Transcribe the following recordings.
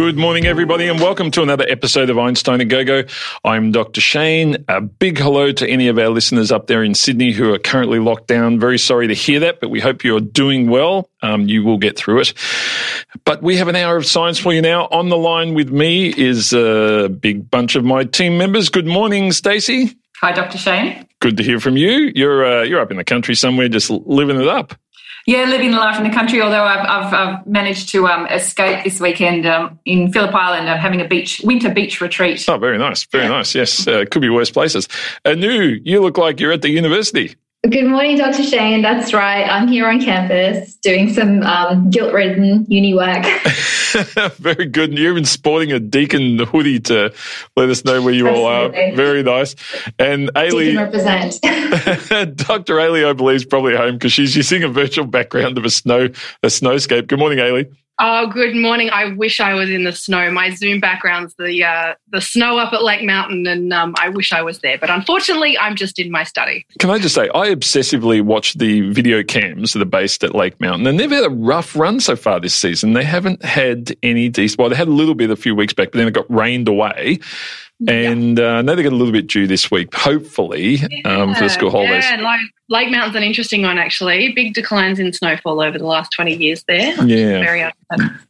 Good morning, everybody, and welcome to another episode of Einstein a Go Go. I'm Dr. Shane. A big hello to any of our listeners up there in Sydney who are currently locked down. Very sorry to hear that, but we hope you're doing well. Um, you will get through it. But we have an hour of science for you now. On the line with me is a big bunch of my team members. Good morning, Stacey. Hi, Dr. Shane. Good to hear from you. You're uh, you're up in the country somewhere, just living it up. Yeah, living the life in the country. Although I've, I've, I've managed to um, escape this weekend um, in Phillip Island. I'm having a beach winter beach retreat. Oh, very nice, very nice. Yes, uh, could be worse places. Anu, you look like you're at the university. Good morning, Dr. Shane. That's right. I'm here on campus doing some um, guilt ridden uni work. Very good. You're even sporting a Deakin hoodie to let us know where you Absolutely. all are. Very nice. And Ailie. represent. Dr. Ailie, I believe, is probably home because she's using a virtual background of a snow a snowscape. Good morning, Ailie. Oh, good morning. I wish I was in the snow. My Zoom background's the uh, the snow up at Lake Mountain, and um, I wish I was there. But unfortunately, I'm just in my study. Can I just say, I obsessively watch the video cams that are based at Lake Mountain, and they've had a rough run so far this season. They haven't had any decent. Well, they had a little bit a few weeks back, but then it got rained away. And uh, I know they got a little bit due this week, hopefully, yeah, um, for the school holidays. Yeah, like Lake Mountain's an interesting one, actually. Big declines in snowfall over the last 20 years there. Yeah. Very yeah,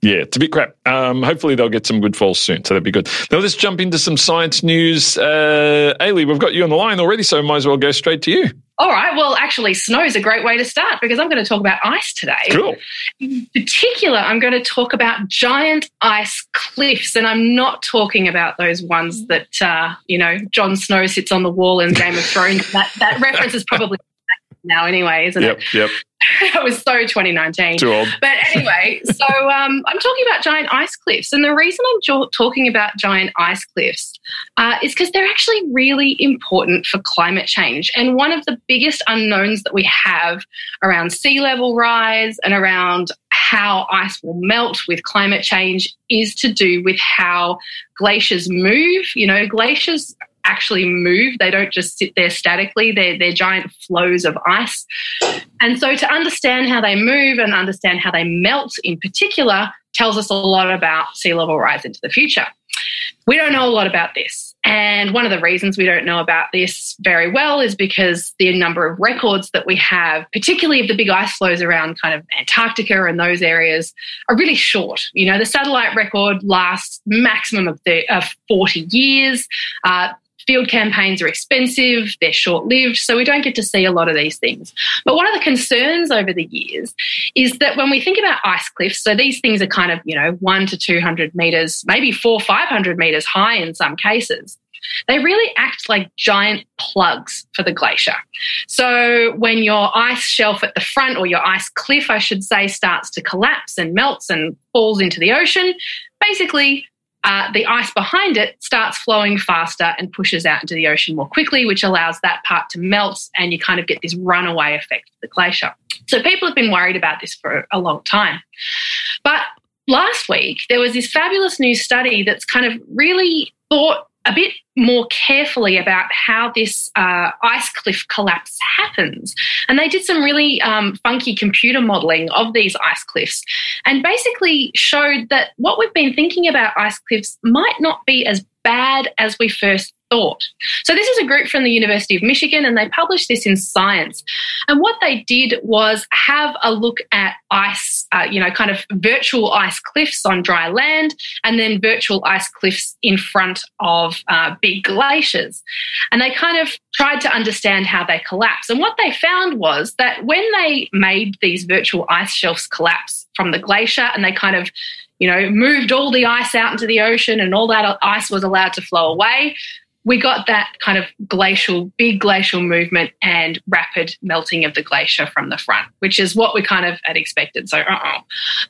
it's a bit crap. Um, hopefully, they'll get some good falls soon, so that'd be good. Now, let's jump into some science news. Uh, Ailie, we've got you on the line already, so might as well go straight to you. All right. Well, actually, snow is a great way to start because I'm going to talk about ice today. Cool. In particular, I'm going to talk about giant ice cliffs, and I'm not talking about those ones that uh, you know Jon Snow sits on the wall in Game of Thrones. that that reference is probably now anyway, isn't yep, it? Yep. it was so 2019. Too old. But anyway, so um, I'm talking about giant ice cliffs. And the reason I'm jo- talking about giant ice cliffs uh, is because they're actually really important for climate change. And one of the biggest unknowns that we have around sea level rise and around how ice will melt with climate change is to do with how glaciers move. You know, glaciers actually move. They don't just sit there statically. They're, they're giant flows of ice. And so to understand how they move and understand how they melt in particular tells us a lot about sea level rise into the future. We don't know a lot about this. And one of the reasons we don't know about this very well is because the number of records that we have, particularly of the big ice flows around kind of Antarctica and those areas, are really short. You know, the satellite record lasts maximum of, the, of 40 years. Uh, field campaigns are expensive, they're short lived, so we don't get to see a lot of these things. But one of the concerns over the years is that when we think about ice cliffs, so these things are kind of, you know, one to 200 meters, maybe four, 500 meters high in some cases. They really act like giant plugs for the glacier. So when your ice shelf at the front, or your ice cliff, I should say, starts to collapse and melts and falls into the ocean, basically uh, the ice behind it starts flowing faster and pushes out into the ocean more quickly, which allows that part to melt, and you kind of get this runaway effect of the glacier. So people have been worried about this for a long time. But last week, there was this fabulous new study that's kind of really thought a bit more carefully about how this uh, ice cliff collapse happens. And they did some really um, funky computer modeling of these ice cliffs and basically showed that what we've been thinking about ice cliffs might not be as bad as we first thought. So, this is a group from the University of Michigan, and they published this in Science. And what they did was have a look at ice, uh, you know, kind of virtual ice cliffs on dry land, and then virtual ice cliffs in front of uh, big glaciers. And they kind of tried to understand how they collapse. And what they found was that when they made these virtual ice shelves collapse from the glacier and they kind of you know, moved all the ice out into the ocean and all that ice was allowed to flow away we got that kind of glacial, big glacial movement and rapid melting of the glacier from the front, which is what we kind of had expected. So, uh-oh.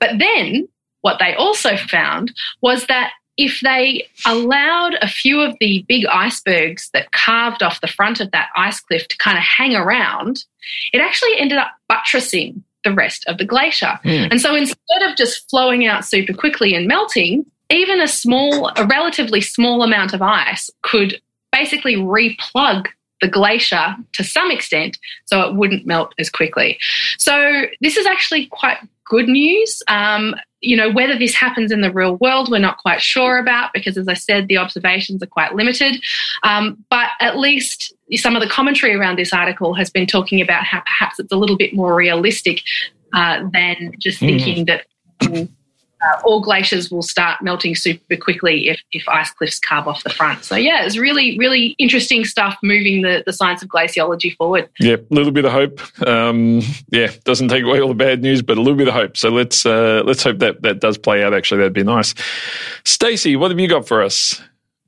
But then what they also found was that if they allowed a few of the big icebergs that carved off the front of that ice cliff to kind of hang around, it actually ended up buttressing the rest of the glacier. Mm. And so instead of just flowing out super quickly and melting, even a small, a relatively small amount of ice could basically replug the glacier to some extent so it wouldn't melt as quickly. So this is actually quite good news. Um, you know, whether this happens in the real world, we're not quite sure about because, as I said, the observations are quite limited. Um, but at least some of the commentary around this article has been talking about how perhaps it's a little bit more realistic uh, than just thinking that. um, uh, all glaciers will start melting super quickly if, if ice cliffs carve off the front. So yeah, it's really, really interesting stuff moving the, the science of glaciology forward. Yeah, a little bit of hope. Um, yeah, doesn't take away all the bad news, but a little bit of hope. So let's uh, let's hope that that does play out. Actually, that'd be nice. Stacey, what have you got for us?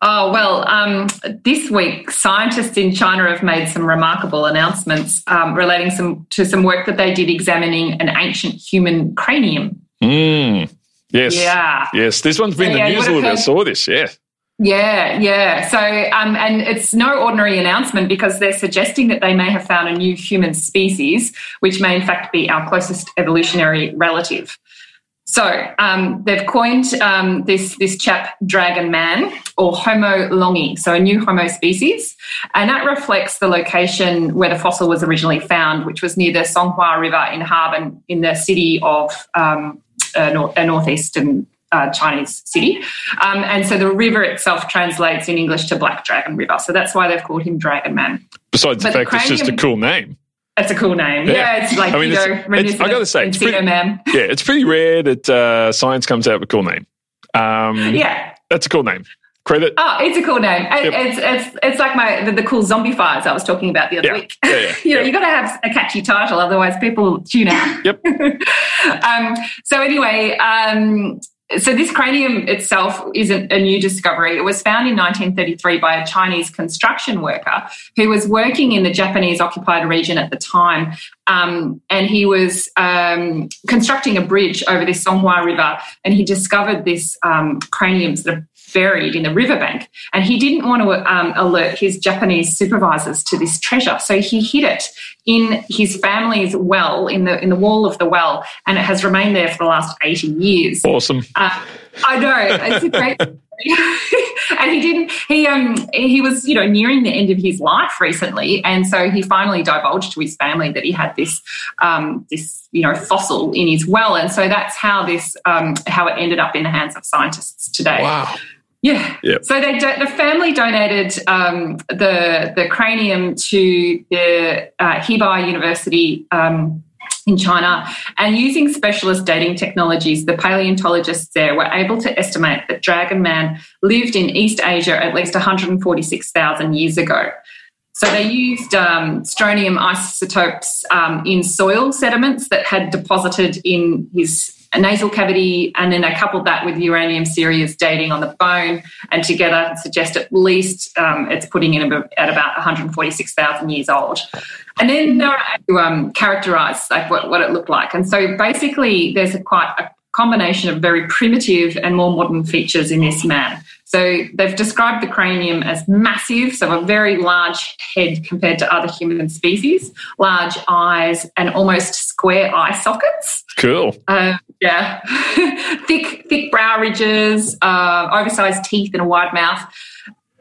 Oh, well, um, this week, scientists in China have made some remarkable announcements um, relating some, to some work that they did examining an ancient human cranium. Mm, yes. Yeah. Yes. This one's been So, in yeah, the news a would little bit. I saw this. Yeah. Yeah, yeah. So, um, and it's no ordinary announcement because they're suggesting that they may have found a new human species, which may in fact be our closest evolutionary relative. So, um, they've coined um, this this chap Dragon Man or Homo longi, so a new Homo species, and that reflects the location where the fossil was originally found, which was near the Songhua River in Harbin, in the city of um, uh, nor- a northeastern uh, Chinese city. Um, and so the river itself translates in English to Black Dragon River. So that's why they've called him Dragon Man. Besides But the the fact it's just a cool name. That's a cool name. Yeah. Yeah, it's like, I mean, you know, it's- I gotta say, it's pretty- Man. Yeah, it's pretty rare that uh, science comes out with a cool name. Um, Yeah. That's a cool name. Credit. Oh, it's a cool name. Yep. It's it's it's like my the, the cool zombie fires I was talking about the other Yeah. week. Yeah, yeah, you know, you got to have a catchy title, otherwise people tune out. Yep. um, so anyway, um, so this cranium itself isn't a new discovery. It was found in 1933 by a Chinese construction worker who was working in the Japanese occupied region at the time, um, and he was um, constructing a bridge over this Songhua River, and he discovered this um, craniums that are buried in the riverbank, and he didn't want to um, alert his Japanese supervisors to this treasure, so he hid it in his family's well in the in the wall of the well, and it has remained there for the last 80 years. Awesome. Uh, I know it's a great, and he didn't. He um he was you know nearing the end of his life recently, and so he finally divulged to his family that he had this um this you know fossil in his well, and so that's how this um how it ended up in the hands of scientists today. Wow. Yeah. Yep. So they do, the family donated um, the the cranium to the uh, Hebei University um, in China, and using specialist dating technologies, the paleontologists there were able to estimate that Dragon Man lived in East Asia at least 146,000 years ago. So they used um, strontium isotopes um, in soil sediments that had deposited in his nasal cavity, and then I coupled that with uranium series dating on the bone, and together suggest at least um, it's putting in at about 146,000 years old. And then they were able to um, characterize like what, what it looked like. And so basically, there's a quite a combination of very primitive and more modern features in this man. So they've described the cranium as massive, so a very large head compared to other human species, large eyes, and almost square eye sockets. Cool. Uh, yeah, thick, thick brow ridges, uh, oversized teeth, and a wide mouth.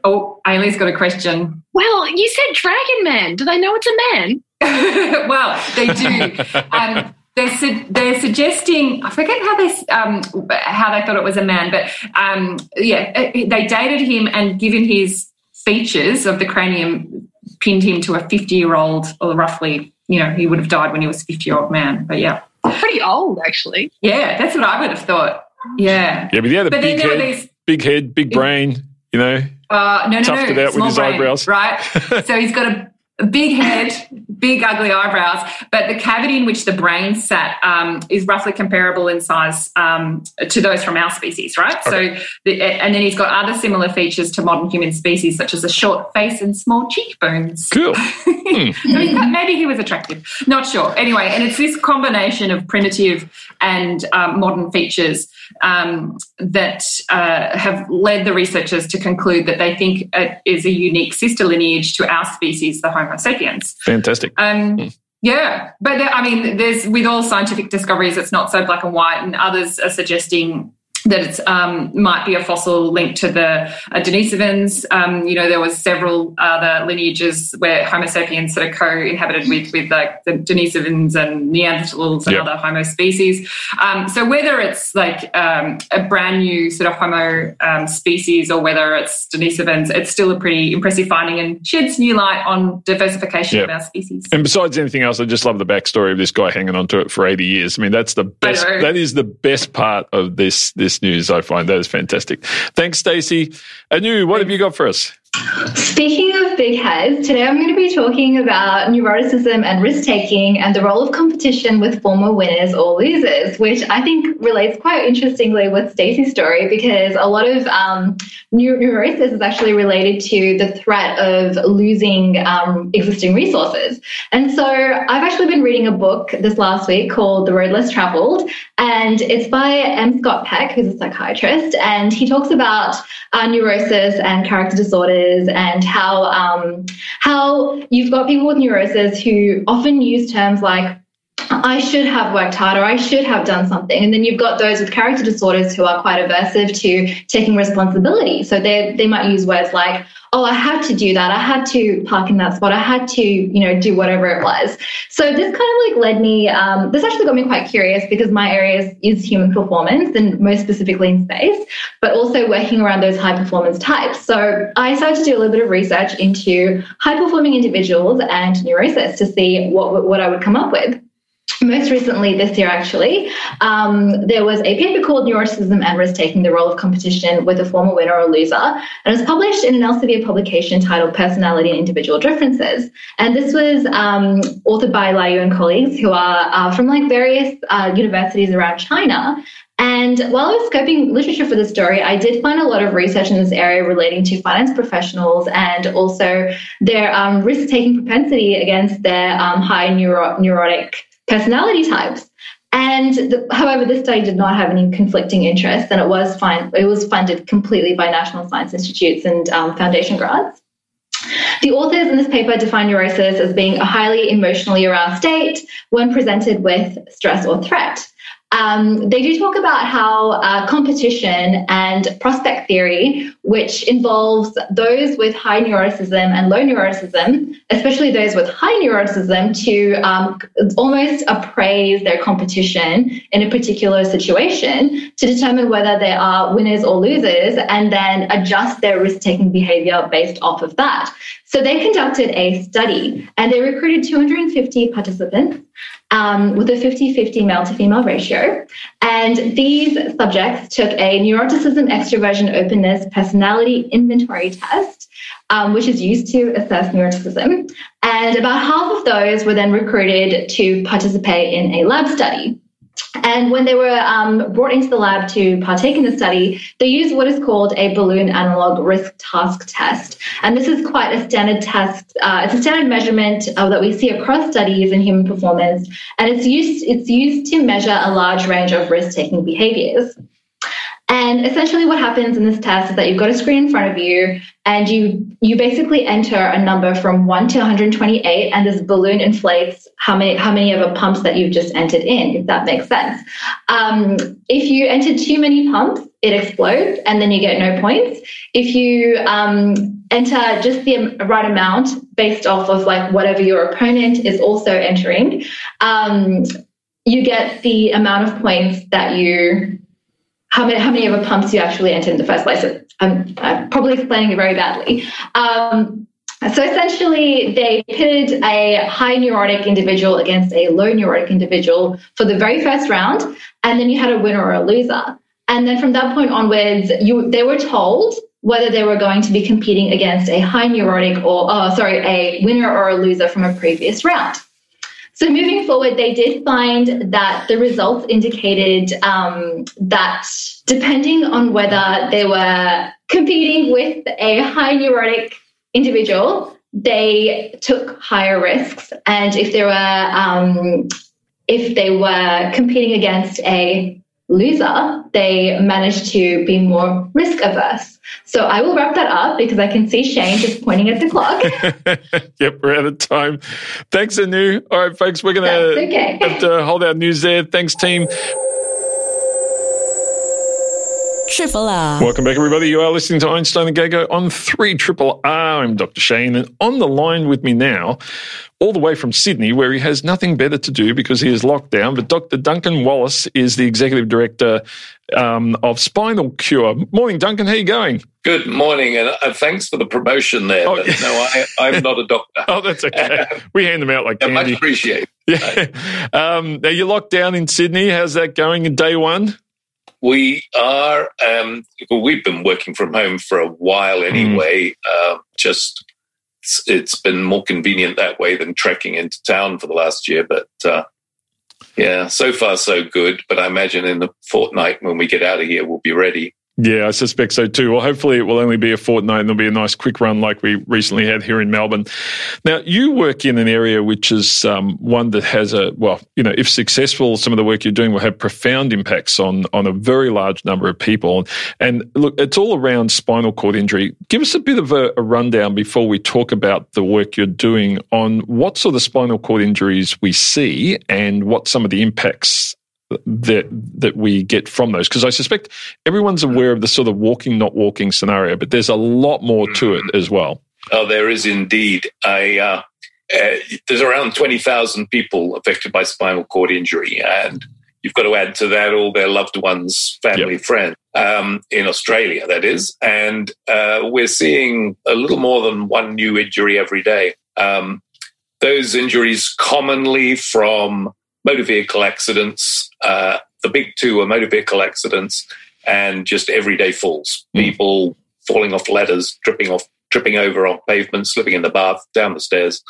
Oh, Ailie's got a question. Well, you said Dragon Man. Do they know it's a man? well, they do. Um, they're, su- they're suggesting. I forget how they um, how they thought it was a man, but um, yeah, uh, they dated him and given his features of the cranium, pinned him to a fifty-year-old, or roughly, you know, he would have died when he was a fifty-year-old man. But yeah, Pretty old, actually. yeah, that's what I would have thought. Yeah, Yeah, but he had a but big then there are head, these. big head, big brain. You know. Uh, no, no, Toughed no. it out with small his brain, eyebrows. Right. so he's got a, a big head, big ugly eyebrows, but the cavity in which the brain sat um, is roughly comparable in size um, to those from our species, right? So, the, and then he's got other similar features to modern human species, such as a short face and small cheekbones. Cool. Mean, maybe he was attractive. Not sure. Anyway, and it's this combination of primitive and um, modern features um, that uh, have led the researchers to conclude that they think it is a unique sister lineage to our species, the Homo sapiens. Fantastic. Um, mm. Yeah, but I mean, there's with all scientific discoveries, it's not so black and white, and others are suggesting that it um, might be a fossil linked to the uh, Denisovans. Um, you know, there was several other lineages where Homo sapiens sort of co-inhabited with with like the Denisovans and Neanderthals and yep. other Homo species. Um, so whether it's like um, a brand new sort of Homo um, species or whether it's Denisovans, it's still a pretty impressive finding and sheds new light on diversification yep. of our species. And besides anything else, I just love the backstory of this guy hanging on to it for 80 years. I mean, that's the best. That is the best part of this this news. I find that is fantastic. Thanks, Stacey. Anu, what have you got for us? Speaking of big heads, today I'm going to be talking about neuroticism and risk taking and the role of competition with former winners or losers, which I think relates quite interestingly with Stacey's story because a lot of um, neurosis is actually related to the threat of losing um, existing resources. And so I've actually been reading a book this last week called The Road Less Traveled, and it's by M. Scott Peck, who's a psychiatrist, and he talks about uh, neurosis and character disorders and how um, how you've got people with neurosis who often use terms like I should have worked harder, I should have done something. And then you've got those with character disorders who are quite aversive to taking responsibility. So they they might use words like, oh, I had to do that. I had to park in that spot. I had to, you know, do whatever it was. So this kind of like led me, um, this actually got me quite curious because my area is, human performance and most specifically in space, but also working around those high performance types. So I started to do a little bit of research into high performing individuals and neurosis to see what, what I would come up with most recently this year actually um, there was a paper called neuroticism and risk taking the role of competition with a former winner or loser and it was published in an elsevier publication titled personality and individual differences. And this was um, authored by Liu and colleagues who are uh, from like various uh, universities around china. And while I was scoping literature for the story, I did find a lot of research in this area relating to finance professionals and also their um, risk taking propensity against their um, high neuro- neurotic personality types. And the, however, this study did not have any conflicting interests, and it was fine. It was funded completely by national science institutes and um, foundation grants. The authors in this paper define neurosis as being a highly emotionally aroused state when presented with stress or threat. Um, they do talk about how uh, competition and prospect theory, which involves those with high neuroticism and low neuroticism, especially those with high neuroticism, to um, almost appraise their competition in a particular situation to determine whether they are winners or losers and then adjust their risk taking behavior based off of that. So they conducted a study and they recruited 250 participants um, with a 50 50 male to female ratio. And these subjects took a neuroticism, extroversion, openness, personality inventory test, um, which is used to assess neuroticism. And about half of those were then recruited to participate in a lab study. And when they were um, brought into the lab to partake in the study, they used what is called a balloon analog risk task test. And this is quite a standard test. Uh, it's a standard measurement uh, that we see across studies in human performance, and it's used it's used to measure a large range of risk taking behaviors. And essentially, what happens in this test is that you've got a screen in front of you, and you you basically enter a number from one to 128, and this balloon inflates how many how many of the pumps that you've just entered in, if that makes sense. Um, if you enter too many pumps, it explodes, and then you get no points. If you um, enter just the right amount based off of like whatever your opponent is also entering, um, you get the amount of points that you how many how many of the pumps you actually entered in the first place. I'm, I'm probably explaining it very badly. Um, so essentially, they pitted a high neurotic individual against a low neurotic individual for the very first round, and then you had a winner or a loser. And then from that point onwards, you they were told whether they were going to be competing against a high neurotic or oh, sorry, a winner or a loser from a previous round. So moving forward, they did find that the results indicated um, that depending on whether they were competing with a high neurotic individual, they took higher risks, and if were um, if they were competing against a loser, they manage to be more risk averse. So I will wrap that up because I can see Shane just pointing at the clock. yep, we're out of time. Thanks, Anu. All right, folks, we're going to have to hold our news there. Thanks, team. Triple R. Welcome back, everybody. You are listening to Einstein and Go on 3 Triple R. I'm Dr. Shane, and on the line with me now, all the way from Sydney, where he has nothing better to do because he is locked down, but Dr. Duncan Wallace is the Executive Director um, of Spinal Cure. Morning, Duncan. How are you going? Good morning, and uh, thanks for the promotion there. Oh, but no, I, am not a doctor. oh, that's okay. We hand them out like candy. I much appreciated. Yeah. Um, now you're locked down in Sydney. How's that going in day one? We are. Um, we've been working from home for a while hmm. anyway. Mm. Uh, just it's, it's been more convenient that way than trekking into town for the last year. But uh, yeah, so far so good. But I imagine in the fortnight when we get out of here, we'll be ready. Yeah, I suspect so too. Well, hopefully it will only be a fortnight and there'll be a nice quick run like we recently had here in Melbourne. Now, you work in an area which is um, one that has a, well, you know, if successful, some of the work you're doing will have profound impacts on, on a very large number of people. And look, it's all around spinal cord injury. Give us a bit of a, a rundown before we talk about the work you're doing on what sort of spinal cord injuries we see and what some of the impacts that that we get from those because I suspect everyone's aware of the sort of walking not walking scenario, but there's a lot more to it as well. Oh, there is indeed. I uh, uh, there's around twenty thousand people affected by spinal cord injury, and you've got to add to that all their loved ones, family, yep. friends um, in Australia. That is, and uh, we're seeing a little more than one new injury every day. Um, those injuries commonly from motor vehicle accidents. Uh, the big two are motor vehicle accidents and just everyday falls. Mm. People falling off ladders, tripping off, tripping over on pavement, slipping in the bath, down the stairs,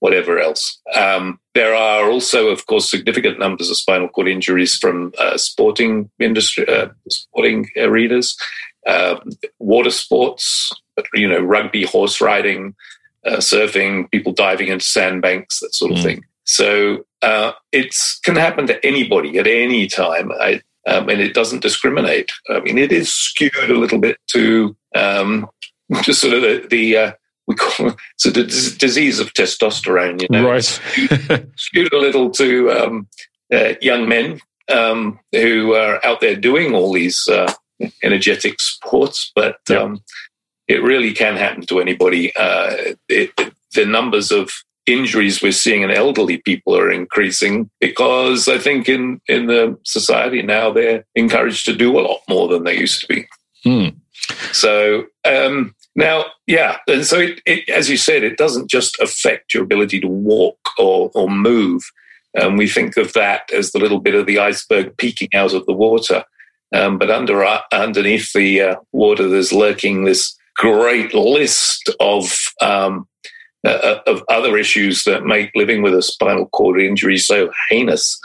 whatever else. Um, there are also, of course, significant numbers of spinal cord injuries from uh, sporting industry, uh, sporting arenas, um, water sports, you know, rugby, horse riding, uh, surfing, people diving into sandbanks, that sort of mm. thing. So uh, it can happen to anybody at any time. I, um, and it doesn't discriminate. I mean, it is skewed a little bit to um, just sort of the, the uh, we call it so the disease of testosterone, you know, right? skewed, skewed a little to um, uh, young men um, who are out there doing all these uh, energetic sports, but yeah. Um, it really can happen to anybody. Uh, it, the numbers of injuries we're seeing in elderly people are increasing because I think in, in the society now they're encouraged to do a lot more than they used to be. Hmm. So um, now, yeah, and so it, it, as you said, it doesn't just affect your ability to walk or, or move. Um, we think of that as the little bit of the iceberg peeking out of the water. Um, but under uh, underneath the uh, water, there's lurking this great list of um, uh, of other issues that make living with a spinal cord injury so heinous.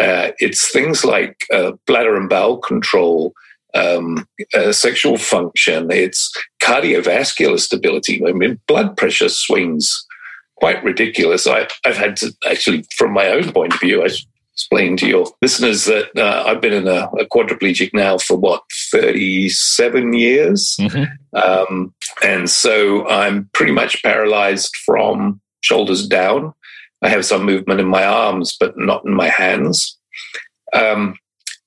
Uh, it's things like uh, bladder and bowel control, um, uh, sexual function, it's cardiovascular stability. I mean, blood pressure swings quite ridiculous. I, have had to actually, from my own point of view, I explain to your listeners that uh, I've been in a, a, quadriplegic now for what 37 years, mm-hmm. um, and so I'm pretty much paralyzed from shoulders down. I have some movement in my arms, but not in my hands. Um,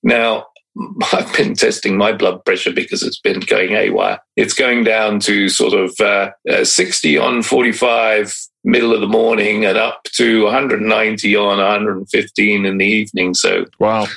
now, I've been testing my blood pressure because it's been going haywire. It's going down to sort of uh, uh, 60 on 45 middle of the morning and up to 190 on 115 in the evening. So wow,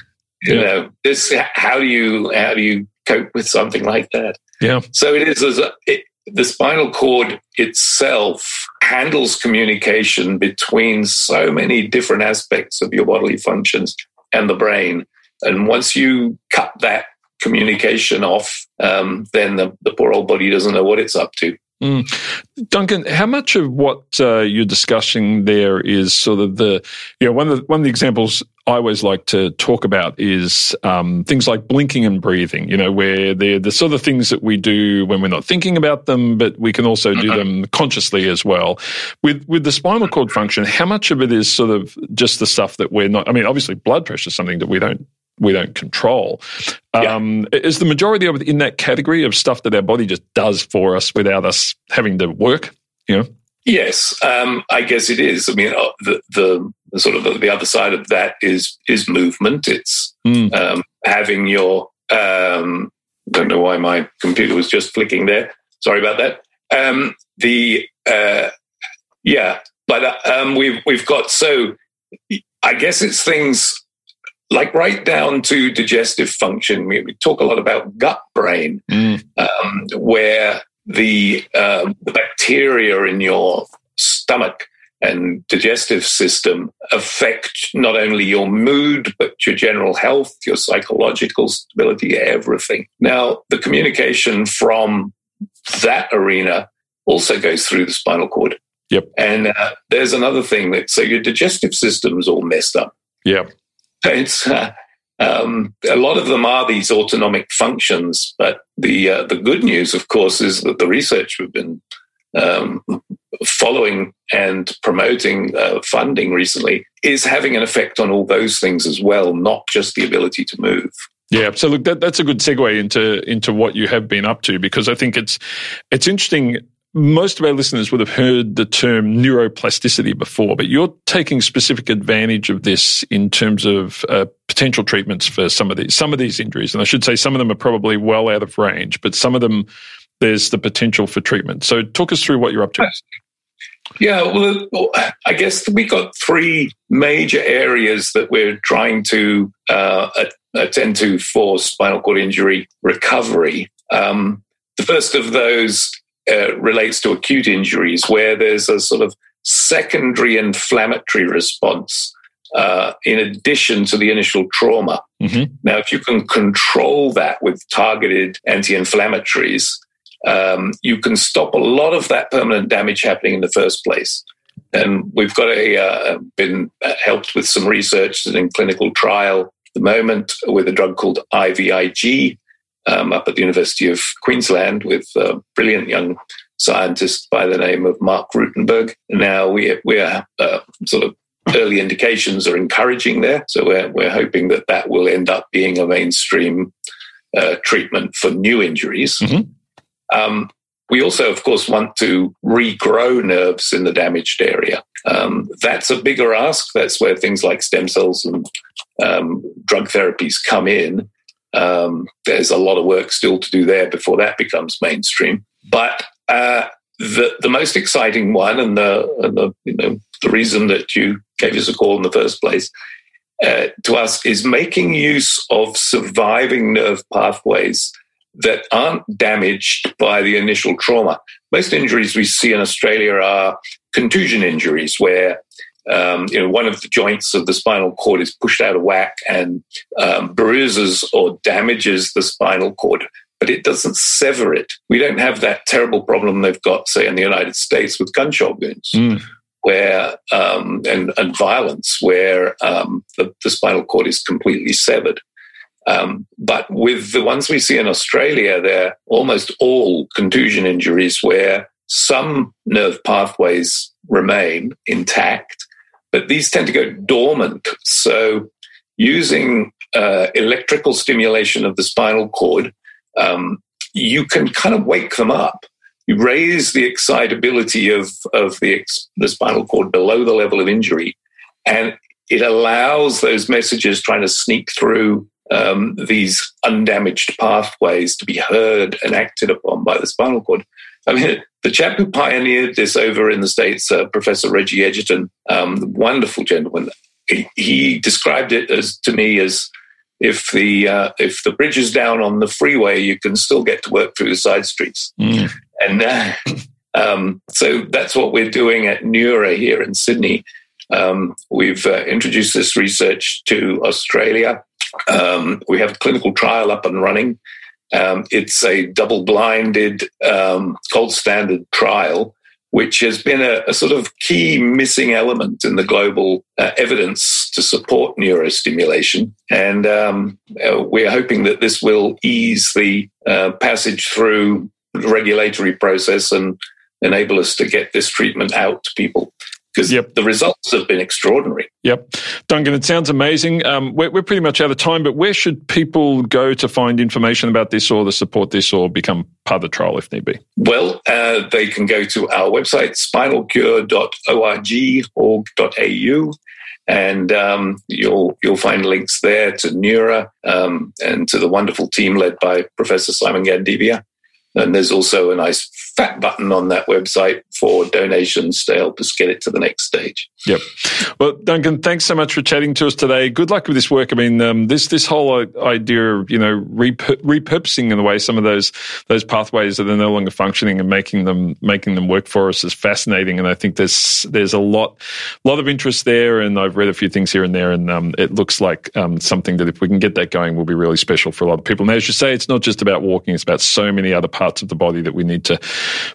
you yeah. know this. How do you how do you cope with something like that? Yeah. So it is as it, the spinal cord itself handles communication between so many different aspects of your bodily functions and the brain. And once you cut that communication off, um, then the, the poor old body doesn't know what it's up to. Mm. Duncan, how much of what uh, you're discussing there is sort of the, you know, one of the, one of the examples I always like to talk about is um, things like blinking and breathing, you know, where they're the sort of things that we do when we're not thinking about them, but we can also do them consciously as well. With with the spinal cord function, how much of it is sort of just the stuff that we're not? I mean, obviously, blood pressure is something that we don't we don't control. Um, yeah. Is the majority of it in that category of stuff that our body just does for us without us having to work? You know. Yes, um, I guess it is. I mean, uh, the, the, the sort of the, the, other side of that is is movement. It's mm. um, having your. Um, don't know why my computer was just flicking there. Sorry about that. Um, the uh, yeah, but uh, um, we've we've got so. I guess it's things like right down to digestive function. We, we talk a lot about gut brain, mm. um, where the, uh, the bacteria in your stomach and digestive system affect not only your mood, but your general health, your psychological stability, everything. Now, the communication from that arena also goes through the spinal cord. Yep. And uh, there's another thing that, so your digestive system is all messed up. Yep. It's, uh, um, a lot of them are these autonomic functions, but the uh, the good news, of course, is that the research we've been um, following and promoting uh, funding recently is having an effect on all those things as well, not just the ability to move. Yeah, so look, that, that's a good segue into into what you have been up to because I think it's it's interesting most of our listeners would have heard the term neuroplasticity before, but you're taking specific advantage of this in terms of uh, potential treatments for some of these some of these injuries. And I should say some of them are probably well out of range, but some of them there's the potential for treatment. So talk us through what you're up to. Yeah, well, I guess we've got three major areas that we're trying to uh, attend to for spinal cord injury recovery. Um, the first of those uh, relates to acute injuries where there's a sort of secondary inflammatory response uh, in addition to the initial trauma. Mm-hmm. Now, if you can control that with targeted anti inflammatories, um, you can stop a lot of that permanent damage happening in the first place. And we've got a uh, been helped with some research in clinical trial at the moment with a drug called IVIG, um, up at the University of Queensland with a brilliant young scientist by the name of Marc Ruitenberg. Now we, we're uh, sort of early indications are encouraging there. So we're, we're hoping that that will end up being a mainstream uh, treatment for new injuries. Mm-hmm. Um, we also, of course, want to regrow nerves in the damaged area. Um, that's a bigger ask. That's where things like stem cells and um, drug therapies come in. Um, there's a lot of work still to do there before that becomes mainstream. But uh, the the most exciting one, and the, and the you know the reason that you gave us a call in the first place uh, to us is making use of surviving nerve pathways that aren't damaged by the initial trauma. Most injuries we see in Australia are contusion injuries, where um, you know, one of the joints of the spinal cord is pushed out of whack and um, bruises or damages the spinal cord, but it doesn't sever it. We don't have that terrible problem they've got, say, in the United States with gunshot wounds. Mm. Where um, and, and violence, where um, the, the, spinal cord is completely severed. Um, but with the ones we see in Australia, they're almost all contusion injuries where some nerve pathways remain intact, but these tend to go dormant. So, using uh, electrical stimulation of the spinal cord, um, you can kind of wake them up. You raise the excitability of, of the, the spinal cord below the level of injury, and it allows those messages trying to sneak through um, these undamaged pathways to be heard and acted upon by the spinal cord. I mean, the chap who pioneered this over in the States, uh, Professor Reggie Edgerton, um, wonderful gentleman, he, he, described it as to me as if the uh, if the bridge is down on the freeway, you can still get to work through the side streets. Mm. And uh, um, so that's what we're doing at Neura here in Sydney. Um, we've uh, introduced this research to Australia. Um, we have a clinical trial up and running. Um, it's a double blinded um, gold standard trial, which has been a, a, sort of key missing element in the global uh, evidence to support neurostimulation. And um, uh, we're hoping that this will ease the uh, passage through the regulatory process and enable us to get this treatment out to people because yep. the results have been extraordinary. Yep. Duncan, it sounds amazing. Um, we're, we're, pretty much out of time, but where should people go to find information about this or to support this or become part of the trial if need be? Well, uh, they can go to our website, spinalcure.org.au and um, you'll you'll find links there to Neura um, and to the wonderful team led by Professor Simon Gandevia. And there's also a nice fat button on that website for donations to help us get it to the next stage. Yep. Well, Duncan, thanks so much for chatting to us today. Good luck with this work. I mean, um, this this whole idea of you know repurposing in the way some of those those pathways that are no longer functioning and making them making them work for us is fascinating. And I think there's there's a lot lot of interest there. And I've read a few things here and there, and um, it looks like um, something that if we can get that going, will be really special for a lot of people. And as you say, it's not just about walking; it's about so many other parts of the body that we need to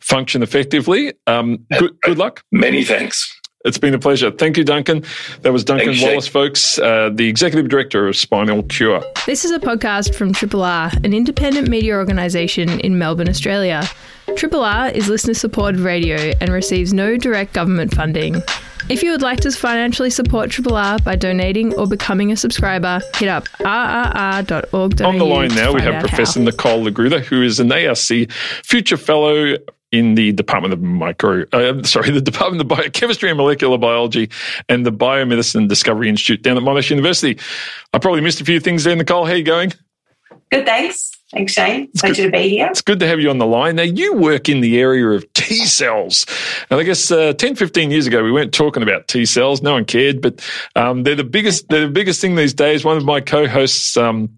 function effectively. Um, good, good luck. Many thanks. It's been a pleasure. Thank you, Duncan. That was Duncan Thanks, Wallace, folks, uh, the executive director of Spinal Cure. This is a podcast from Triple R, an independent media organisation in Melbourne, Australia. Triple R is listener supported radio and receives no direct government funding. If you would like to financially support Triple R by donating or becoming a subscriber, hit up rrr.org.au. On the line now, we have Professor how. Nicole La Gruta, who is an ARC Future Fellow in the Department of Micro, uh, sorry, the Department of Biochemistry and Molecular Biology and the Biomedicine Discovery Institute down at Monash University. I probably missed a few things there, Nicole. How are you going? Good, thanks. Thanks, Shane. It's Pleasure good. to be here. It's good to have you on the line. Now, you work in the area of T cells. And I guess uh, 10, 15 years ago, we weren't talking about T cells. No one cared, but um, they're the biggest, they're the biggest thing these days. One of my co-hosts, um,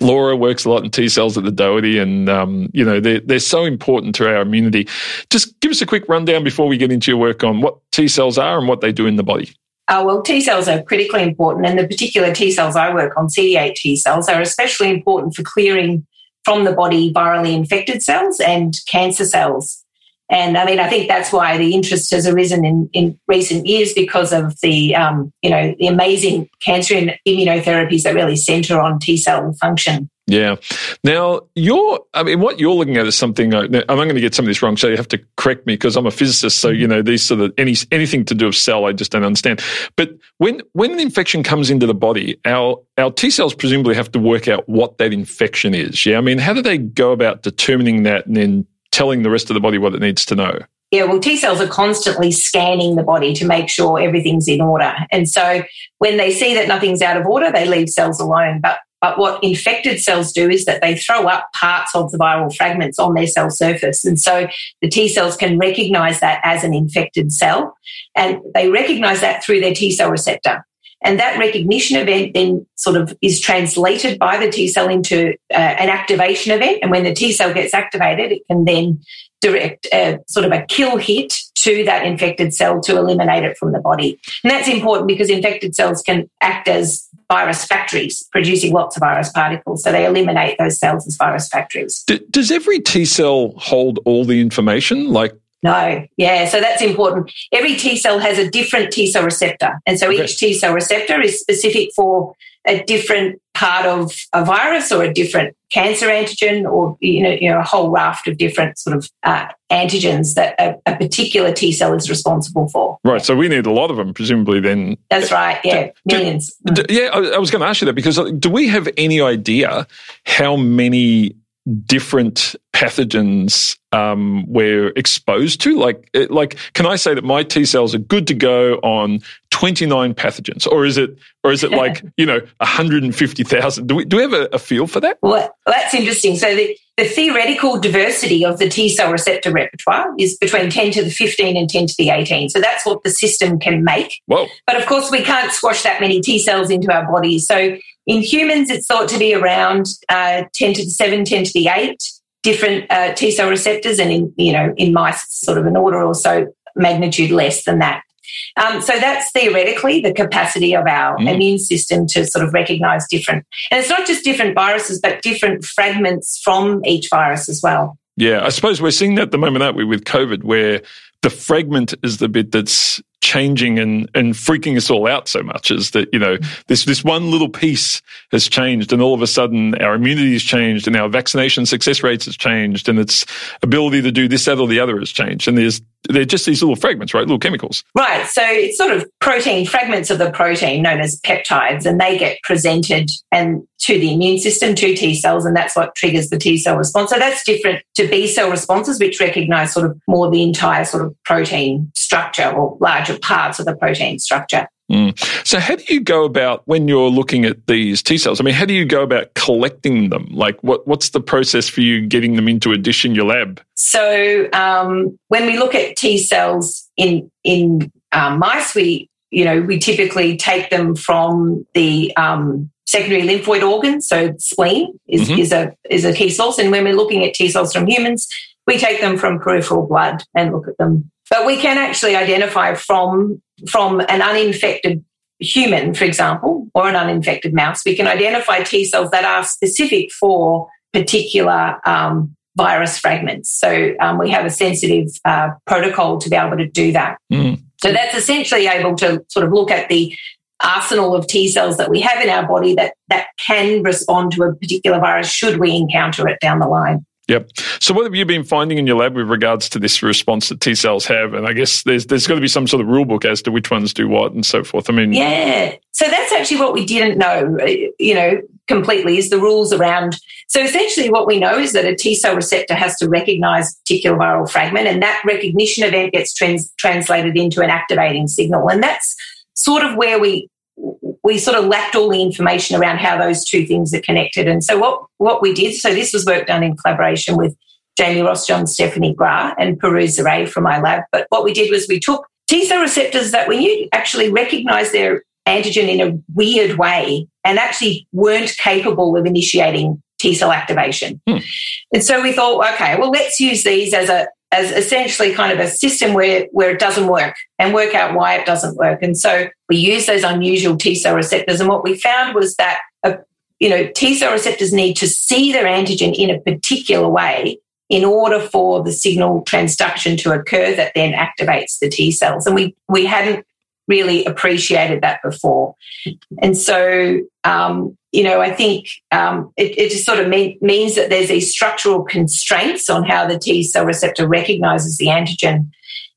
Laura works a lot in T cells at the Doherty, and um, you know they're they're so important to our immunity. Just give us a quick rundown before we get into your work on what T cells are and what they do in the body. Uh, well, T cells are critically important, and the particular T cells I work on, CD8 T cells, are especially important for clearing from the body virally infected cells and cancer cells. And I mean, I think that's why the interest has arisen in, in recent years because of the, um, you know, the amazing cancer and immunotherapies that really center on T cell function. Yeah. Now, you're, I mean, what you're looking at is something, I, am going to get some of this wrong, so you have to correct me because I'm a physicist. So, you know, these sort of, any, anything to do with cell, I just don't understand. But when, when an infection comes into the body, our, our T cells presumably have to work out what that infection is. Yeah. I mean, how do they go about determining that and then telling the rest of the body what it needs to know? Yeah, well, T cells are constantly scanning the body to make sure everything's in order. And so when they see that nothing's out of order, they leave cells alone. But but what infected cells do is that they throw up parts of the viral fragments on their cell surface. And so the T cells can recognize that as an infected cell. And they recognize that through their T cell receptor. And that recognition event then sort of is translated by the T cell into uh, an activation event. And when the T cell gets activated, it can then direct uh, sort of a kill hit to that infected cell to eliminate it from the body. And that's important because infected cells can act as virus factories, producing lots of virus particles. So they eliminate those cells as virus factories. D- does every T cell hold all the information? Like no, yeah, so that's important. Every T cell has a different T cell receptor. And so okay. each T cell receptor is specific for a different part of a virus or a different cancer antigen or you know, you know a whole raft of different sort of uh, antigens that a, a, particular T cell is responsible for. Right. So we need a lot of them, presumably. Then that's right. Yeah, do, millions. Do, yeah, I, I was going to ask you that because uh, do we have any idea how many different pathogens um, we're exposed to? Like, like, can I say that my T cells are good to go on 29 pathogens, or is it, or is it like you know 150,000? Do we do we have a, a feel for that? Well, that's interesting. So the, the theoretical diversity of the T cell receptor repertoire is between 10 to the 15 and 10 to the 18. So that's what the system can make. Whoa. But of course, we can't squash that many T cells into our bodies. So in humans, it's thought to be around uh, 10 to the 7, 10 to the 8 different uh, T cell receptors, and in you know in mice, sort of an order or so magnitude less than that. Um, so that's theoretically the capacity of our mm. immune system to sort of recognize different, and it's not just different viruses, but different fragments from each virus as well. Yeah, I suppose we're seeing that at the moment, aren't we, with COVID, where the fragment is the bit that's changing and, and freaking us all out so much is that, you know, mm. this, this one little piece has changed and all of a sudden our immunity has changed and our vaccination success rates has changed and its ability to do this, that or the other has changed. And there's, they're just these little fragments, right? Little chemicals. Right. So it's sort of protein, fragments of the protein known as peptides, and they get presented and to the immune system, to T cells, and that's what triggers the T cell response. So that's different to B cell responses, which recognize sort of more the entire sort of protein structure or larger parts of the protein structure. Mm. So, how do you go about when you're looking at these T cells? I mean, how do you go about collecting them? Like, what, what's the process for you getting them into a dish in your lab? So, um, when we look at T cells in in um, mice, we you know we typically take them from the um, secondary lymphoid organ. So, spleen is, mm-hmm. is a is a T source, and when we're looking at T cells from humans, we take them from peripheral blood and look at them. But we can actually identify from from an uninfected human, for example, or an uninfected mouse, we can identify T cells that are specific for particular um, virus fragments. So um, we have a sensitive uh, protocol to be able to do that. Mm. So that's essentially able to sort of look at the arsenal of T cells that we have in our body that that can respond to a particular virus should we encounter it down the line. Yep. So, what have you been finding in your lab with regards to this response that T cells have? And I guess there's there's got to be some sort of rule book as to which ones do what and so forth. I mean, yeah. So that's actually what we didn't know, you know, completely is the rules around. So essentially, what we know is that a T cell receptor has to recognize a particular viral fragment, and that recognition event gets trans- translated into an activating signal, and that's sort of where we we sort of lacked all the information around how those two things are connected. And so what, what we did, so this was work done in collaboration with Jamie Rossjohn, Stephanie Gras, and Pirooz Zareie from my lab. But what we did was we took T cell receptors that when you actually recognized their antigen in a weird way and actually weren't capable of initiating T cell activation. Hmm. And so we thought, okay, well, let's use these as a as essentially kind of a system where, where it doesn't work and work out why it doesn't work. And so we use those unusual T cell receptors. And what we found was that, uh, you know, T cell receptors need to see their antigen in a particular way in order for the signal transduction to occur that then activates the T cells. And we, we hadn't really appreciated that before. And so, um, you know, I think um, it, it, just sort of mean, means that there's these structural constraints on how the T cell receptor recognizes the antigen.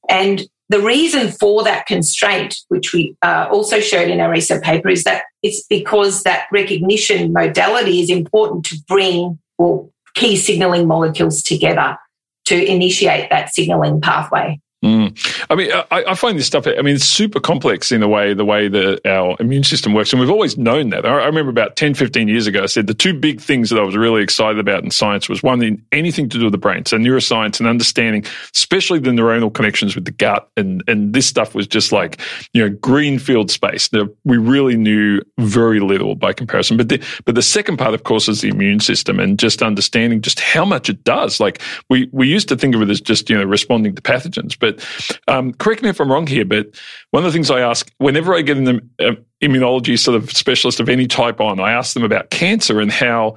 And the reason for that constraint, which we uh, also showed in our recent paper, is that it's because that recognition modality is important to bring well, key signaling molecules together to initiate that signaling pathway. Mm. I mean, I, I, find this stuff. I mean, it's super complex in a way, the way that our immune system works. And we've always known that. I, I remember about 10, 15 years ago, I said the two big things that I was really excited about in science was one, in anything to do with the brain. So neuroscience and understanding, especially the neuronal connections with the gut. And, and this stuff was just like, you know, greenfield space. We really knew very little by comparison. But the, but the second part, of course, is the immune system and just understanding just how much it does. Like we, we used to think of it as just, you know, responding to pathogens, but but um, correct me if I'm wrong here, but one of the things I ask whenever I get an uh, immunology sort of specialist of any type on, I ask them about cancer and how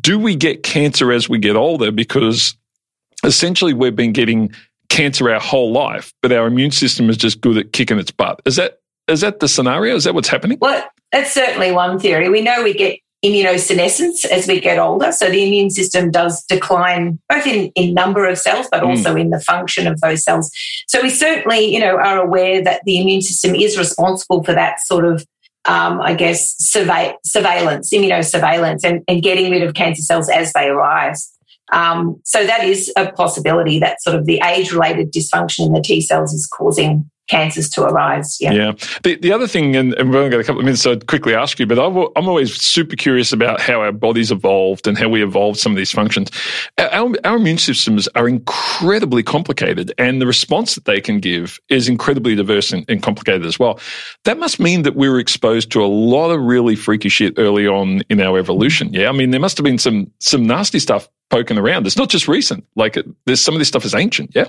do we get cancer as we get older? Because essentially we've been getting cancer our whole life, but our immune system is just good at kicking its butt. Is that is that the scenario? Is that what's happening? Well, that's certainly one theory. We know we get immunosenescence as we get older. So the immune system does decline both in, in number of cells, but mm. also in the function of those cells. So we certainly, you know, are aware that the immune system is responsible for that sort of um, I guess, survey, surveillance, immunosurveillance, and, and getting rid of cancer cells as they arise. Um, so that is a possibility that sort of the age related dysfunction in the T cells is causing cancers to arise. Yeah. Yeah. The, the other thing, and, and we've only got a couple of minutes, so I'd quickly ask you, but i am always super curious about how our bodies evolved and how we evolved some of these functions. Our, our immune systems are incredibly complicated, and the response that they can give is incredibly diverse and, and complicated as well. That must mean that we were exposed to a lot of really freaky shit early on in our evolution. Yeah. I mean, there must have been some some nasty stuff poking around. It's not just recent. Like, there's some of this stuff is ancient. Yeah.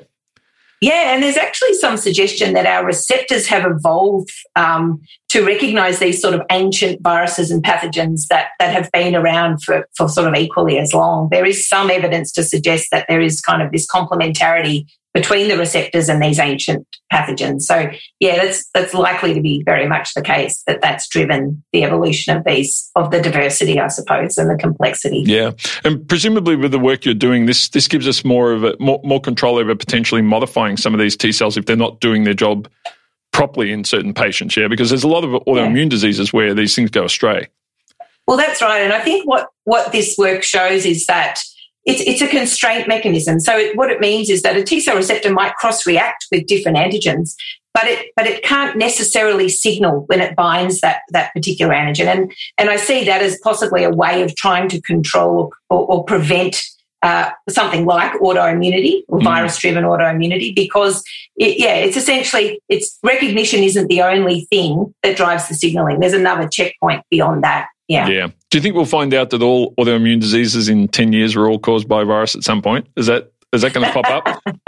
Yeah, and there's actually some suggestion that our receptors have evolved um, to recognize these sort of ancient viruses and pathogens that, that have been around for, for sort of equally as long. There is some evidence to suggest that there is kind of this complementarity between the receptors and these ancient pathogens. So yeah, that's that's likely to be very much the case that that's driven the evolution of these of the diversity, I suppose, and the complexity. Yeah, and presumably with the work you're doing, this this gives us more of a more, more control over potentially modifying some of these T cells if they're not doing their job properly in certain patients. Yeah, because there's a lot of autoimmune yeah. diseases where these things go astray. Well, that's right, and I think what what this work shows is that it's, it's a constraint mechanism. So it, what it means is that a T cell receptor might cross react with different antigens, but it but it can't necessarily signal when it binds that that particular antigen. And and I see that as possibly a way of trying to control or, or prevent uh, something like autoimmunity or mm. virus-driven autoimmunity, because it, yeah, it's essentially it's recognition isn't the only thing that drives the signaling. There's another checkpoint beyond that. Yeah. Yeah. Do you think we'll find out that all autoimmune diseases in 10 years were all caused by virus at some point? Is that is that going to pop up?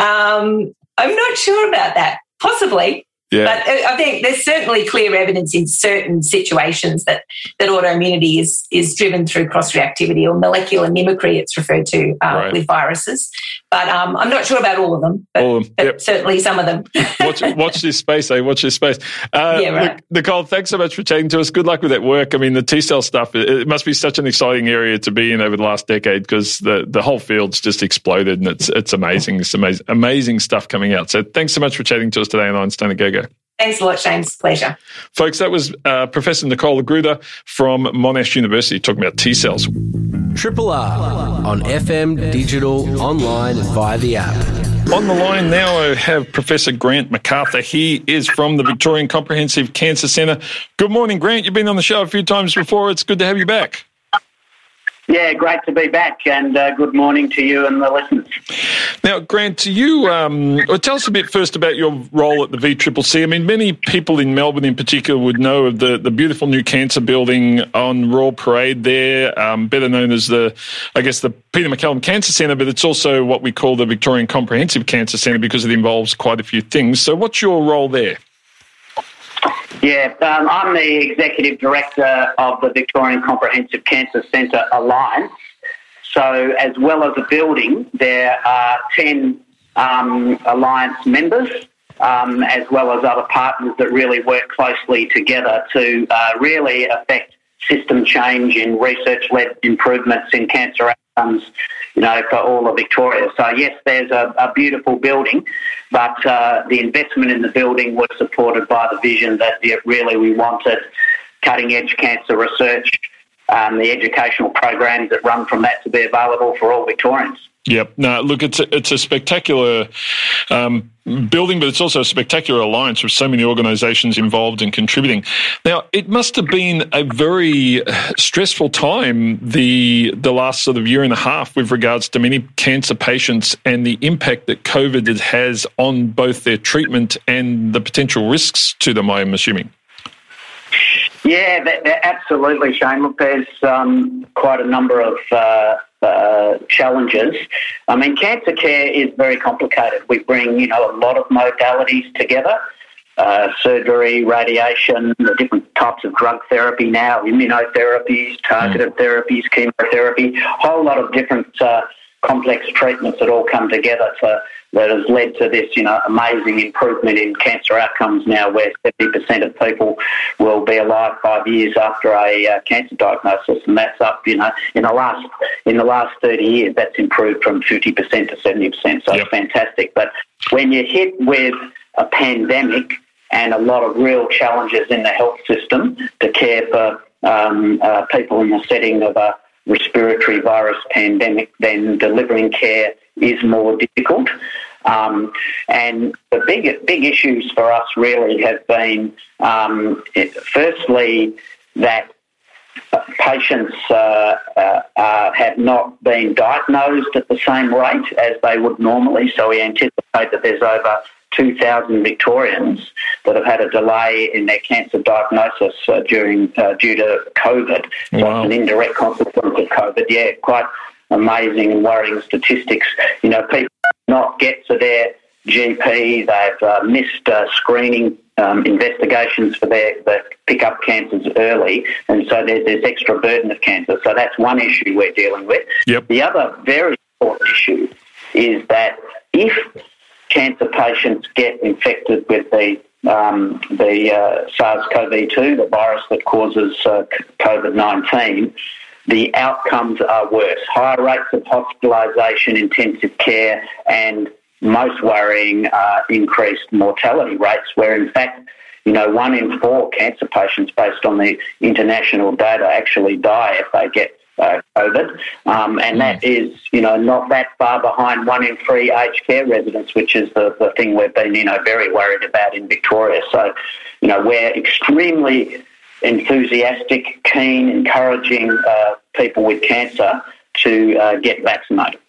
um, I'm not sure about that. Possibly. Yeah. But uh, I think there's certainly clear evidence in certain situations that, that autoimmunity is, is driven through cross reactivity or molecular mimicry, it's referred to uh, right. with viruses. But um, I'm not sure about all of them, but, all of them. Yep. certainly some of them. watch, watch this space, eh? Watch this space. Uh, yeah, right. Nicole, thanks so much for chatting to us. Good luck with that work. I mean, the T cell stuff, it, it must be such an exciting area to be in over the last decade because the, the whole field's just exploded and it's, it's amazing. It's amazing, amazing stuff coming out. So thanks so much for chatting to us today on Einstein Go Go. Thanks a lot, James. Pleasure. Folks, that was uh, Professor Nicole Gruder from Monash University talking about T cells. Triple R on FM, digital, online, and via the app. On the line now, I have Professor Grant McArthur. He is from the Victorian Comprehensive Cancer Centre. Good morning, Grant. You've been on the show a few times before. It's good to have you back. Yeah, great to be back, and uh, good morning to you and the listeners. Now, Grant, you um, well, tell us a bit first about your role at the VCCC. I mean, many people in Melbourne, in particular, would know of the, the beautiful new cancer building on Royal Parade there, um, better known as the, I guess, the Peter MacCallum Cancer Centre, but it's also what we call the Victorian Comprehensive Cancer Centre because it involves quite a few things. So, what's your role there? Yeah, um, I'm the executive director of the Victorian Comprehensive Cancer Centre Alliance. So, as well as a building, there are 10 um, alliance members, um, as well as other partners that really work closely together to uh, really affect system change in research led improvements in cancer outcomes you know, for all of Victoria. So yes, there's a, a beautiful building, but uh, the investment in the building was supported by the vision that really we wanted cutting edge cancer research, um, the educational programs that run from that to be available for all Victorians. Yep. No, look, it's a, it's a spectacular um, building, but it's also a spectacular alliance with so many organisations involved and contributing. Now, it must have been a very stressful time the the last sort of year and a half with regards to many cancer patients and the impact that COVID has on both their treatment and the potential risks to them. I'm assuming. Yeah, that, that, absolutely, Shane. Look, there's um, quite a number of uh, uh, challenges. I mean, cancer care is very complicated. We bring, you know, a lot of modalities together. Uh, surgery, radiation, the different types of drug therapy now, immunotherapies, targeted mm. therapies, chemotherapy, a whole lot of different uh, complex treatments that all come together to that has led to this, you know, amazing improvement in cancer outcomes now, where 70% of people will be alive five years after a uh, cancer diagnosis, and that's up, you know, in the last in the last 30 years, that's improved from 50% to 70%. So yep. it's fantastic. But when you're hit with a pandemic and a lot of real challenges in the health system to care for um, uh, people in the setting of a respiratory virus pandemic, then delivering care is more difficult. Um, and the big big issues for us really have been, um, firstly, that patients uh, uh, uh, have not been diagnosed at the same rate as they would normally. So we anticipate that there's over 2,000 Victorians that have had a delay in their cancer diagnosis uh, during uh, due to COVID. Wow. So an indirect consequence of COVID. Yeah, quite amazing and worrying statistics. You know, people not get to their GP, they've uh, missed uh, screening um, investigations for their that pick up cancers early, and so there's this extra burden of cancer. So that's one issue we're dealing with. Yep. The other very important issue is that if cancer patients get infected with the um, the uh, SARS-CoV-2, the virus that causes uh, COVID-19, the outcomes are worse. Higher rates of hospitalisation, intensive care, and most worrying, uh, increased mortality rates, where in fact, you know, one in four cancer patients, based on the international data, actually die if they get uh, COVID. Um, and that is, you know, not that far behind one in three aged care residents, which is the, the thing we've been, you know, very worried about in Victoria. So, you know, we're extremely enthusiastic, keen, encouraging uh, people with cancer to uh, get vaccinated.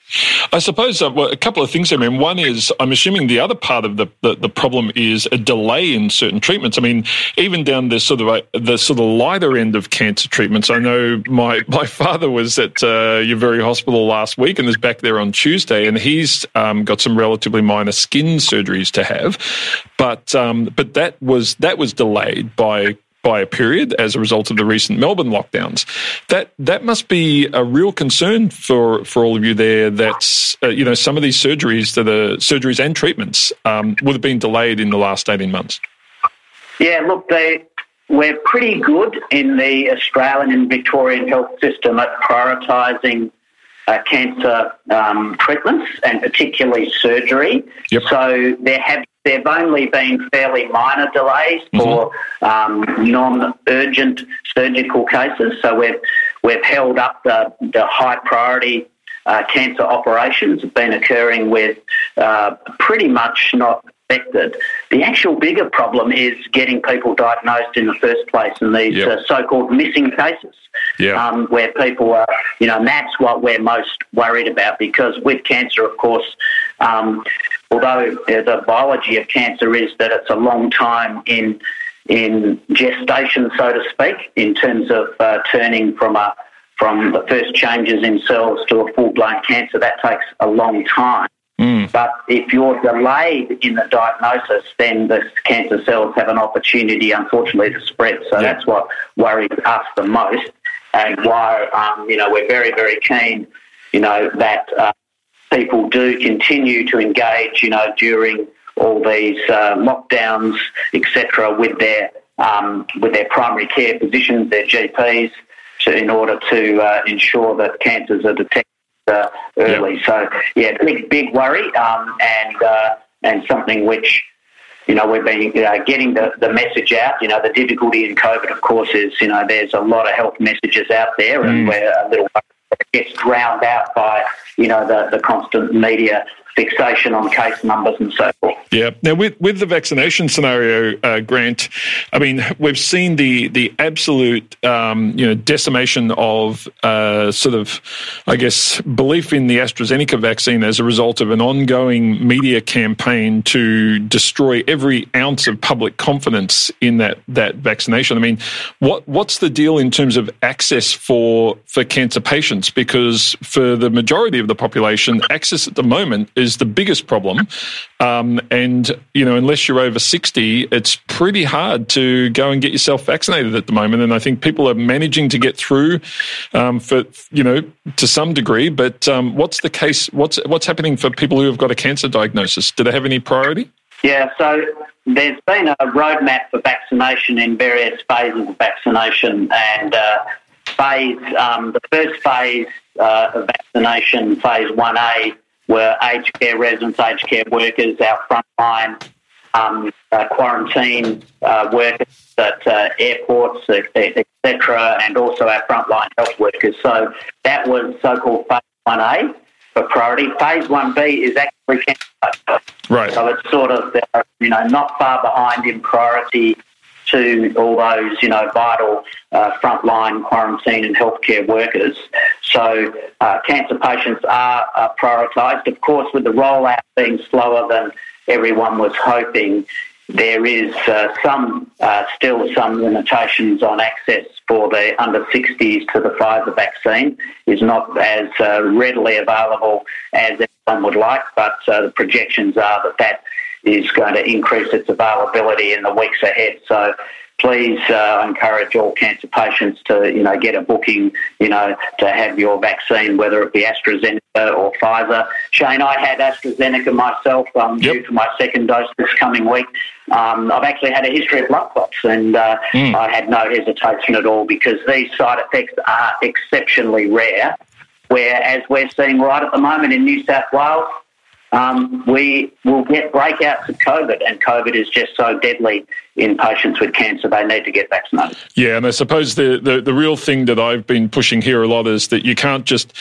I suppose uh, well, a couple of things. I mean, one is I'm assuming the other part of the, the, the, problem is a delay in certain treatments. I mean, even down the sort of uh, the sort of lighter end of cancer treatments. I know my my father was at uh, your very hospital last week and is back there on Tuesday, and he's um, got some relatively minor skin surgeries to have, but um, but that was that was delayed by by a period as a result of the recent Melbourne lockdowns. That that must be a real concern for for all of you there. That uh, you know some of these surgeries that are surgeries and treatments um, would have been delayed in the last eighteen months. Yeah, look, they we're pretty good in the Australian and Victorian health system at prioritising. Uh, cancer um, treatments and particularly surgery. Yep. So there have there have only been fairly minor delays mm-hmm. for um, non-urgent surgical cases. So we've we've held up the, the high priority uh, cancer operations have been occurring with uh, pretty much not affected. The actual bigger problem is getting people diagnosed in the first place and these yep. uh, so-called missing cases. Yeah. Um, where people are, you know, and that's what we're most worried about because with cancer, of course, um, although the biology of cancer is that it's a long time in in gestation, so to speak, in terms of uh, turning from a from the first changes in cells to a full blown cancer. That takes a long time. Mm. But if you're delayed in the diagnosis, then the cancer cells have an opportunity, unfortunately, to spread. So yeah. that's what worries us the most, and why um, you know we're very very keen, you know, that uh, people do continue to engage, you know, during all these uh, lockdowns, etc., with their um, with their primary care physicians, their GPs, to, in order to uh, ensure that cancers are detected uh, early. Yep. So, yeah, big big worry, um, and uh, and something which. You know, we've been getting the, the message out. You know, the difficulty in COVID, of course, is, you know, there's a lot of health messages out there, and mm. we're a little gets drowned out by you know the, the constant media fixation on case numbers and so forth. Yeah. Now, with, with the vaccination scenario, uh, Grant, I mean, we've seen the the absolute um, you know decimation of uh, sort of, I guess, belief in the AstraZeneca vaccine as a result of an ongoing media campaign to destroy every ounce of public confidence in that that vaccination. I mean, what what's the deal in terms of access for for cancer patients? Because for the majority of the population, access at the moment is the biggest problem. Um, and, you know, unless you're over 60, it's pretty hard to go and get yourself vaccinated at the moment. And I think people are managing to get through um, for, you know, to some degree. But um, what's the case? What's, what's happening for people who have got a cancer diagnosis? Do they have any priority? Yeah, so there's been a roadmap for vaccination in various phases of vaccination, and uh, phase um, the first phase uh, of vaccination, phase one A, were aged care residents, aged care workers, our frontline um, uh, quarantine uh, workers at uh, airports, etc., and also our frontline health workers. So that was so-called phase 1A for priority. Phase 1B is actually cancer. Right. So it's sort of, you know, not far behind in priority to all those, you know, vital uh, frontline quarantine and healthcare workers. So uh, cancer patients are, prioritised. Of course, with the rollout being slower than everyone was hoping, there is uh, some uh, still some limitations on access for the under 60s to the Pfizer vaccine. is not as uh, readily available as everyone would like, but uh, the projections are that that is going to increase its availability in the weeks ahead. So please uh, encourage all cancer patients to, you know, get a booking, you know, to have your vaccine, whether it be AstraZeneca or Pfizer. Shane, I had AstraZeneca myself um, yep. due to my second dose this coming week. Um, I've actually had a history of blood clots, and uh, mm. I had no hesitation at all because these side effects are exceptionally rare. Whereas we're seeing right at the moment in New South Wales, um, we will get breakouts of COVID, and COVID is just so deadly in patients with cancer, they need to get vaccinated. Yeah, and I suppose the, the, the, real thing that I've been pushing here a lot is that you can't just,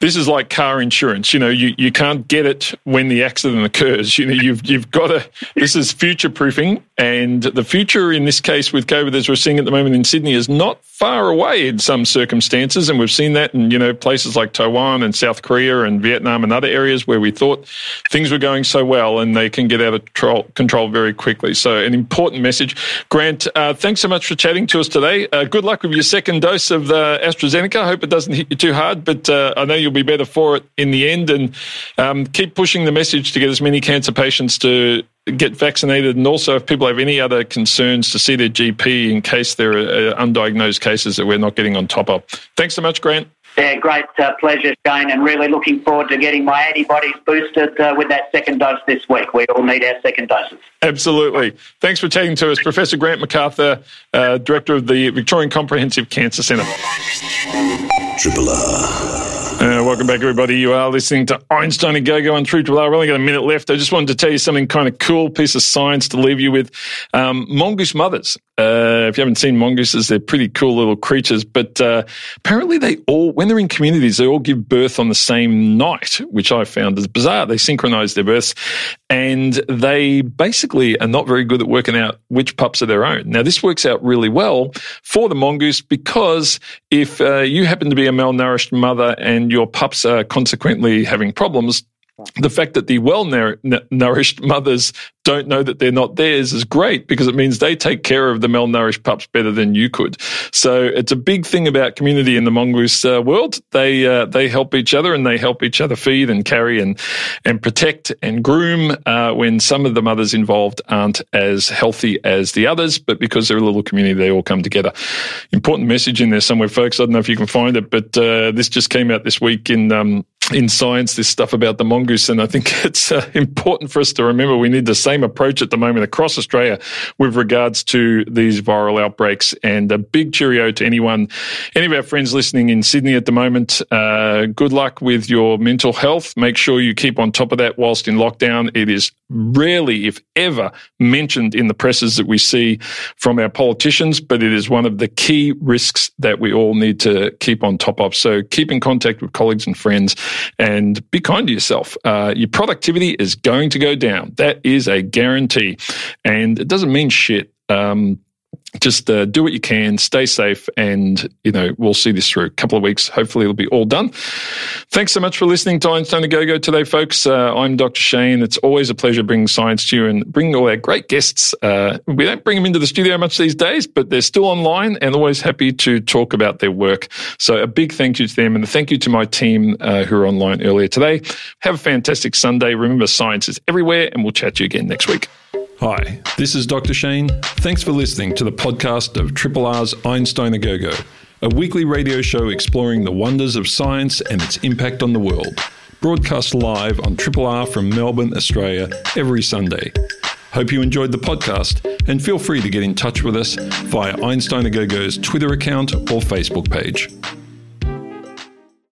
this is like car insurance, you know, you, you can't get it when the accident occurs. You know, you've, you've got to, this is future proofing, and the future in this case with COVID, as we're seeing at the moment in Sydney, is not far away in some circumstances. And we've seen that in, you know, places like Taiwan and South Korea and Vietnam and other areas where we thought things were going so well and they can get out of control, control very quickly. So an important message. Grant, uh, thanks so much for chatting to us today. Uh, good luck with your second dose of the AstraZeneca. I hope it doesn't hit you too hard, but uh, I know you'll be better for it in the end. And um, keep pushing the message to get as many cancer patients to get vaccinated, and also if people have any other concerns to see their GP in case there are uh, undiagnosed cases that we're not getting on top of. Thanks so much, Grant. Yeah, great uh, pleasure, Shane, and really looking forward to getting my antibodies boosted uh, with that second dose this week. We all need our second doses. Absolutely. Thanks for chatting to us, Professor Grant McArthur, uh, Director of the Victorian Comprehensive Cancer Centre. Triple R. Uh, welcome back, everybody. You are listening to Einstein a Go Go on True. We've only got a minute left. I just wanted to tell you something kind of cool piece of science to leave you with. Um, mongoose mothers. Uh, if you haven't seen mongooses, they're pretty cool little creatures. But uh, apparently, they all, when they're in communities, they all give birth on the same night, which I found is bizarre. They synchronize their births, and they basically are not very good at working out which pups are their own. Now, this works out really well for the mongoose because if uh, you happen to be a malnourished mother and your pups are consequently having problems, the fact that the well nourished mothers don't know that they're not theirs is great because it means they take care of the malnourished pups better than you could. So it's a big thing about community in the mongoose uh, world. They uh, they help each other and they help each other feed and carry and and protect and groom uh, when some of the mothers involved aren't as healthy as the others. But because they're a little community, they all come together. Important message in there somewhere, folks. I don't know if you can find it, but uh, this just came out this week in um, in science this stuff about the mongoose, and I think it's uh, important for us to remember we need the same approach at the moment across Australia with regards to these viral outbreaks. And a big cheerio to anyone, any of our friends listening in Sydney at the moment. Uh, good luck with your mental health. Make sure you keep on top of that whilst in lockdown. It is rarely, if ever, mentioned in the presses that we see from our politicians, but it is one of the key risks that we all need to keep on top of. So keep in contact with colleagues and friends and be kind to yourself. Uh, your productivity is going to go down. That is a guarantee. And it doesn't mean shit. Um, just uh, do what you can, stay safe, and you know we'll see this through a couple of weeks. Hopefully, it'll be all done. Thanks so much for listening to Einstein a Go Go today, folks. Uh, I'm Dr. Shane. It's always a pleasure bringing science to you and bringing all our great guests. Uh, we don't bring them into the studio much these days, but they're still online and always happy to talk about their work. So a big thank you to them, and a thank you to my team uh, who are online earlier today. Have a fantastic Sunday. Remember, science is everywhere, and we'll chat to you again next week. Hi, this is Dr. Shane. Thanks for listening to the podcast of Triple R's Einstein a Go Go, a weekly radio show exploring the wonders of science and its impact on the world. Broadcast live on Triple R from Melbourne, Australia, every Sunday. Hope you enjoyed the podcast and feel free to get in touch with us via Einstein a Go Go's Twitter account or Facebook page.